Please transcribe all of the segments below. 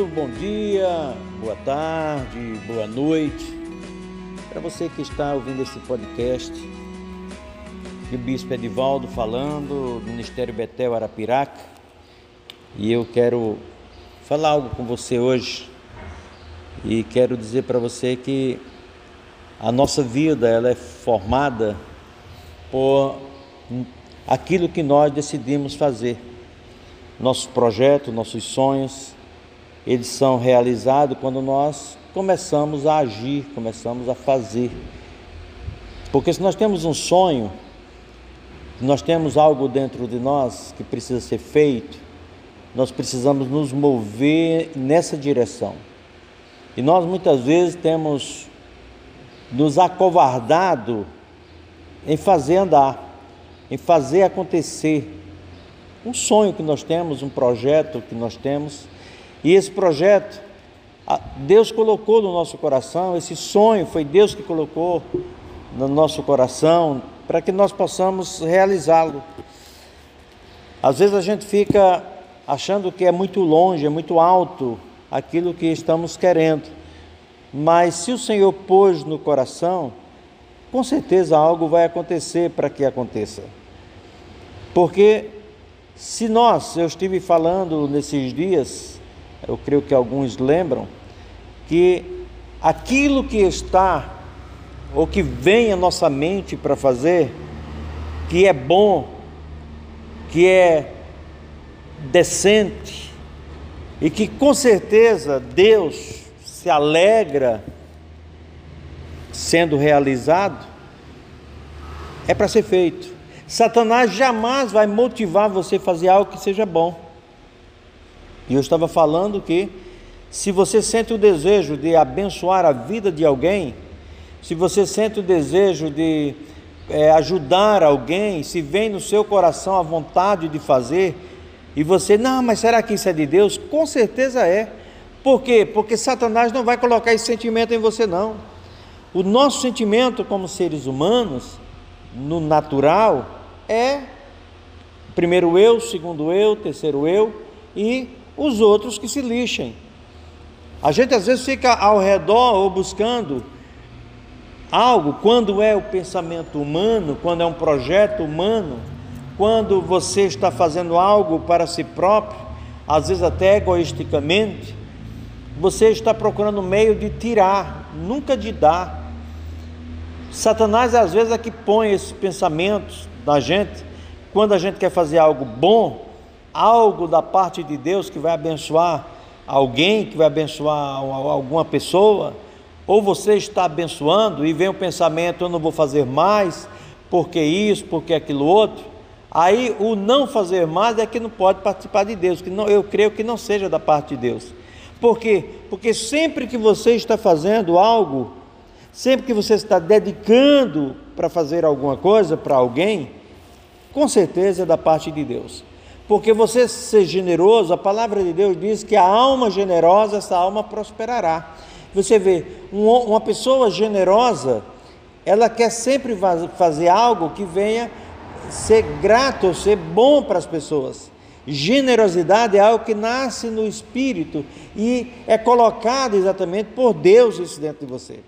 Muito bom dia, boa tarde, boa noite. Para você que está ouvindo esse podcast, o Bispo Edivaldo falando, do Ministério Betel Arapiraca, e eu quero falar algo com você hoje. E quero dizer para você que a nossa vida ela é formada por aquilo que nós decidimos fazer. Nossos projetos, nossos sonhos, eles são realizados quando nós começamos a agir, começamos a fazer. Porque se nós temos um sonho, nós temos algo dentro de nós que precisa ser feito, nós precisamos nos mover nessa direção. E nós muitas vezes temos nos acovardado em fazer andar, em fazer acontecer um sonho que nós temos, um projeto que nós temos. E esse projeto, Deus colocou no nosso coração, esse sonho foi Deus que colocou no nosso coração para que nós possamos realizá-lo. Às vezes a gente fica achando que é muito longe, é muito alto aquilo que estamos querendo. Mas se o Senhor pôs no coração, com certeza algo vai acontecer para que aconteça. Porque se nós, eu estive falando nesses dias, eu creio que alguns lembram, que aquilo que está ou que vem à nossa mente para fazer, que é bom, que é decente e que com certeza Deus se alegra sendo realizado, é para ser feito. Satanás jamais vai motivar você a fazer algo que seja bom. E eu estava falando que se você sente o desejo de abençoar a vida de alguém, se você sente o desejo de é, ajudar alguém, se vem no seu coração a vontade de fazer, e você, não, mas será que isso é de Deus? Com certeza é. Por quê? Porque Satanás não vai colocar esse sentimento em você, não. O nosso sentimento como seres humanos, no natural, é primeiro eu, segundo eu, terceiro eu e os outros que se lixem. A gente às vezes fica ao redor ou buscando algo, quando é o pensamento humano, quando é um projeto humano, quando você está fazendo algo para si próprio, às vezes até egoisticamente, você está procurando meio de tirar, nunca de dar. Satanás às vezes é que põe esses pensamentos na gente, quando a gente quer fazer algo bom, algo da parte de Deus que vai abençoar alguém, que vai abençoar alguma pessoa, ou você está abençoando e vem o pensamento: eu não vou fazer mais, porque isso, porque aquilo outro. Aí o não fazer mais é que não pode participar de Deus, que não, eu creio que não seja da parte de Deus. Por quê? Porque sempre que você está fazendo algo Sempre que você está dedicando para fazer alguma coisa para alguém, com certeza é da parte de Deus. Porque você ser generoso, a palavra de Deus diz que a alma generosa, essa alma prosperará. Você vê, uma pessoa generosa, ela quer sempre fazer algo que venha ser grato, ser bom para as pessoas. Generosidade é algo que nasce no espírito e é colocado exatamente por Deus isso dentro de você.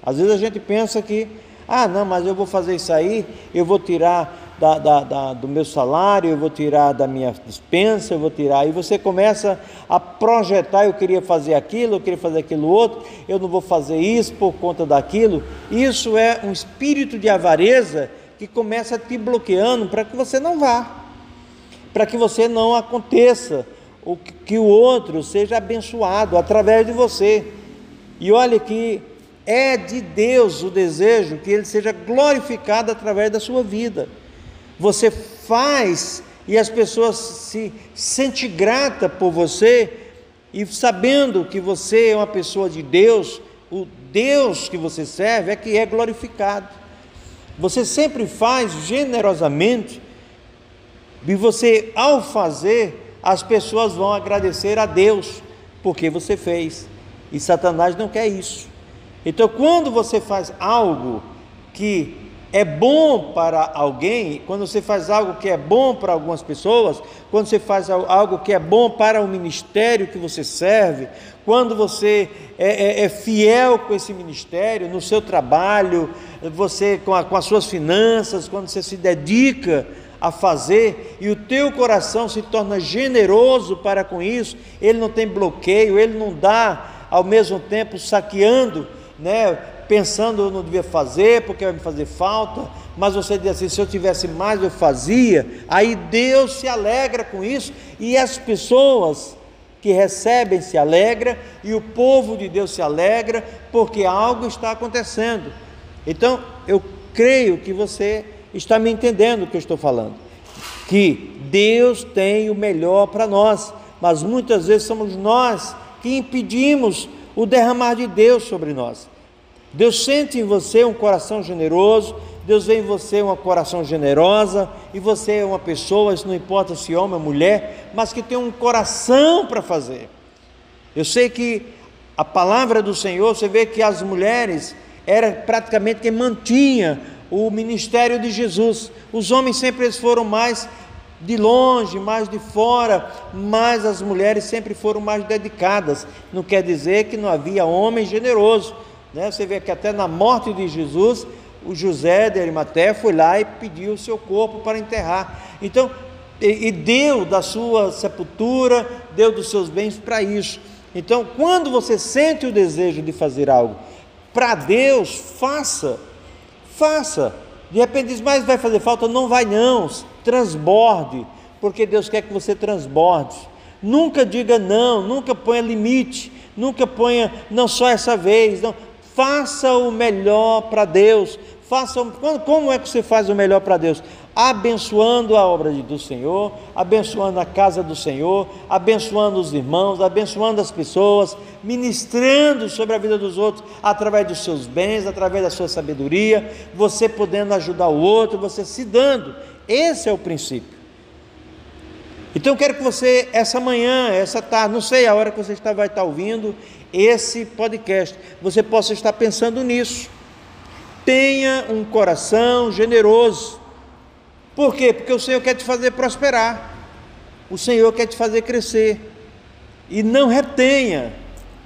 Às vezes a gente pensa que, ah, não, mas eu vou fazer isso aí, eu vou tirar da, da, da, do meu salário, eu vou tirar da minha dispensa, eu vou tirar. E você começa a projetar: eu queria fazer aquilo, eu queria fazer aquilo outro, eu não vou fazer isso por conta daquilo. Isso é um espírito de avareza que começa te bloqueando para que você não vá, para que você não aconteça, ou que o outro seja abençoado através de você. E olha que é de Deus o desejo que Ele seja glorificado através da sua vida. Você faz e as pessoas se sentem grata por você e sabendo que você é uma pessoa de Deus, o Deus que você serve é que é glorificado. Você sempre faz generosamente e você, ao fazer, as pessoas vão agradecer a Deus porque você fez. E Satanás não quer isso. Então, quando você faz algo que é bom para alguém, quando você faz algo que é bom para algumas pessoas, quando você faz algo que é bom para o ministério que você serve, quando você é, é, é fiel com esse ministério, no seu trabalho, você com, a, com as suas finanças, quando você se dedica a fazer e o teu coração se torna generoso para com isso, ele não tem bloqueio, ele não dá ao mesmo tempo saqueando, né, pensando eu não devia fazer porque vai me fazer falta, mas você diz assim: se eu tivesse mais eu fazia, aí Deus se alegra com isso e as pessoas que recebem se alegra e o povo de Deus se alegra porque algo está acontecendo. Então, eu creio que você está me entendendo o que eu estou falando. Que Deus tem o melhor para nós, mas muitas vezes somos nós que impedimos o derramar de Deus sobre nós. Deus sente em você um coração generoso, Deus vê em você uma coração generosa, e você é uma pessoa, isso não importa se homem ou mulher, mas que tem um coração para fazer. Eu sei que a palavra do Senhor, você vê que as mulheres era praticamente quem mantinha o ministério de Jesus. Os homens sempre foram mais de longe, mais de fora, mas as mulheres sempre foram mais dedicadas. Não quer dizer que não havia homem generoso. Né? Você vê que até na morte de Jesus, o José de Arimaté foi lá e pediu o seu corpo para enterrar. Então, e, e deu da sua sepultura, deu dos seus bens para isso. Então, quando você sente o desejo de fazer algo para Deus, faça, faça. De repente diz, mas vai fazer falta? Não vai não, transborde, porque Deus quer que você transborde. Nunca diga não, nunca ponha limite, nunca ponha não só essa vez, não. Faça o melhor para Deus. Faça, como é que você faz o melhor para Deus? Abençoando a obra do Senhor, abençoando a casa do Senhor, abençoando os irmãos, abençoando as pessoas, ministrando sobre a vida dos outros através dos seus bens, através da sua sabedoria, você podendo ajudar o outro, você se dando. Esse é o princípio. Então eu quero que você, essa manhã, essa tarde, não sei a hora que você está, vai estar ouvindo esse podcast, você possa estar pensando nisso. Tenha um coração generoso. Por quê? Porque o Senhor quer te fazer prosperar. O Senhor quer te fazer crescer. E não retenha.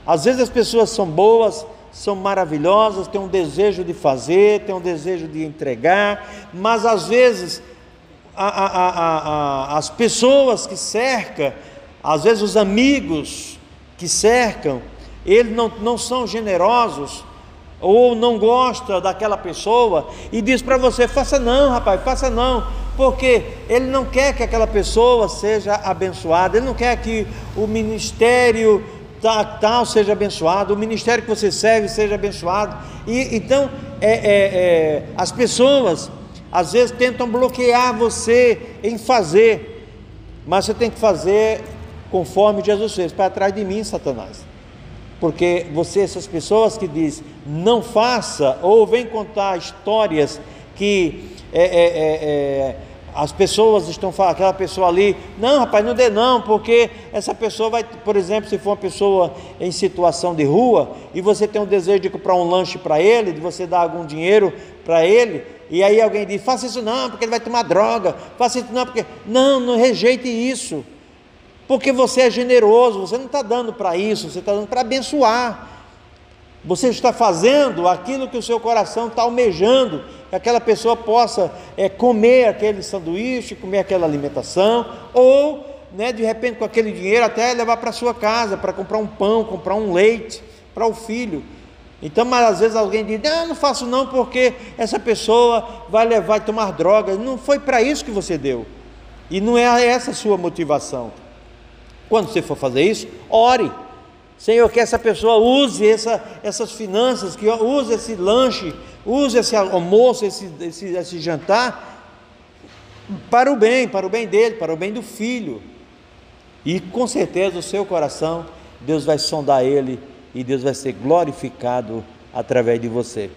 Às vezes as pessoas são boas, são maravilhosas, têm um desejo de fazer, têm um desejo de entregar, mas às vezes a, a, a, as pessoas que cercam, às vezes os amigos que cercam, eles não, não são generosos ou não gosta daquela pessoa e diz para você: faça não, rapaz, faça não, porque ele não quer que aquela pessoa seja abençoada, ele não quer que o ministério tal seja abençoado, o ministério que você serve seja abençoado. E então é, é, é, as pessoas às vezes tentam bloquear você em fazer, mas você tem que fazer conforme Jesus fez, para trás de mim, Satanás. Porque você, essas pessoas que diz não faça, ou vem contar histórias que é, é, é, é as pessoas estão falando, aquela pessoa ali, não, rapaz, não dê não, porque essa pessoa vai, por exemplo, se for uma pessoa em situação de rua e você tem o desejo de comprar um lanche para ele, de você dar algum dinheiro para ele, e aí alguém diz: faça isso não, porque ele vai tomar droga, faça isso não, porque. Não, não rejeite isso, porque você é generoso, você não está dando para isso, você está dando para abençoar. Você está fazendo aquilo que o seu coração está almejando, que aquela pessoa possa é, comer aquele sanduíche, comer aquela alimentação, ou né, de repente com aquele dinheiro até levar para sua casa, para comprar um pão, comprar um leite para o filho. Então, mas às vezes alguém diz, não, não faço não, porque essa pessoa vai levar e tomar drogas. Não foi para isso que você deu. E não é essa a sua motivação. Quando você for fazer isso, ore. Senhor, que essa pessoa use essa, essas finanças, que use esse lanche, use esse almoço, esse, esse, esse jantar, para o bem, para o bem dele, para o bem do filho. E com certeza o seu coração, Deus vai sondar ele e Deus vai ser glorificado através de você.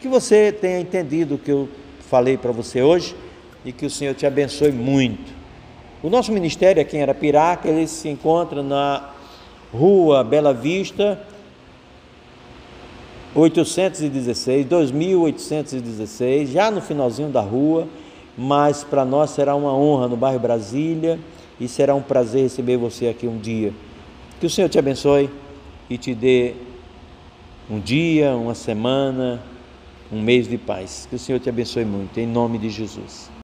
Que você tenha entendido o que eu falei para você hoje e que o Senhor te abençoe muito. O nosso ministério aqui em Arapiraca, ele se encontra na Rua Bela Vista, 816, 2816, já no finalzinho da rua, mas para nós será uma honra no bairro Brasília e será um prazer receber você aqui um dia. Que o Senhor te abençoe e te dê um dia, uma semana, um mês de paz. Que o Senhor te abençoe muito, em nome de Jesus.